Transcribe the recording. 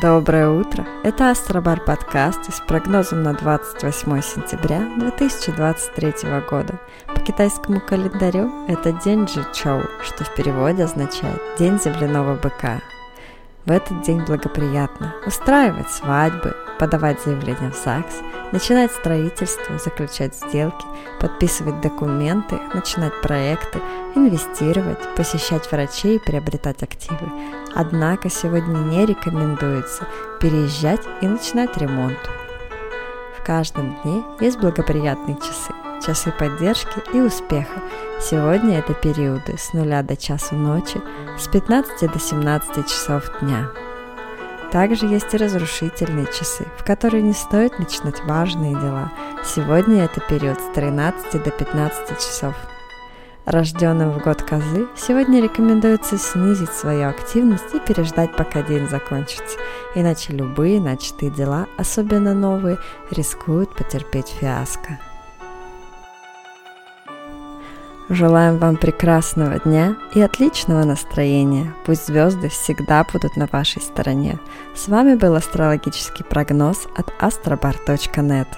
Доброе утро! Это Астробар подкаст с прогнозом на 28 сентября 2023 года. По китайскому календарю это день Джичоу, что в переводе означает «день земляного быка». В этот день благоприятно устраивать свадьбы, подавать заявления в ЗАГС, начинать строительство, заключать сделки, подписывать документы, начинать проекты, инвестировать, посещать врачей и приобретать активы. Однако сегодня не рекомендуется переезжать и начинать ремонт. В каждом дне есть благоприятные часы, часы поддержки и успеха. Сегодня это периоды с 0 до часу ночи, с 15 до 17 часов дня. Также есть и разрушительные часы, в которые не стоит начинать важные дела. Сегодня это период с 13 до 15 часов. Рожденным в год козы сегодня рекомендуется снизить свою активность и переждать, пока день закончится, иначе любые начатые дела, особенно новые, рискуют потерпеть фиаско. Желаем вам прекрасного дня и отличного настроения. Пусть звезды всегда будут на вашей стороне. С вами был астрологический прогноз от astrobar.net.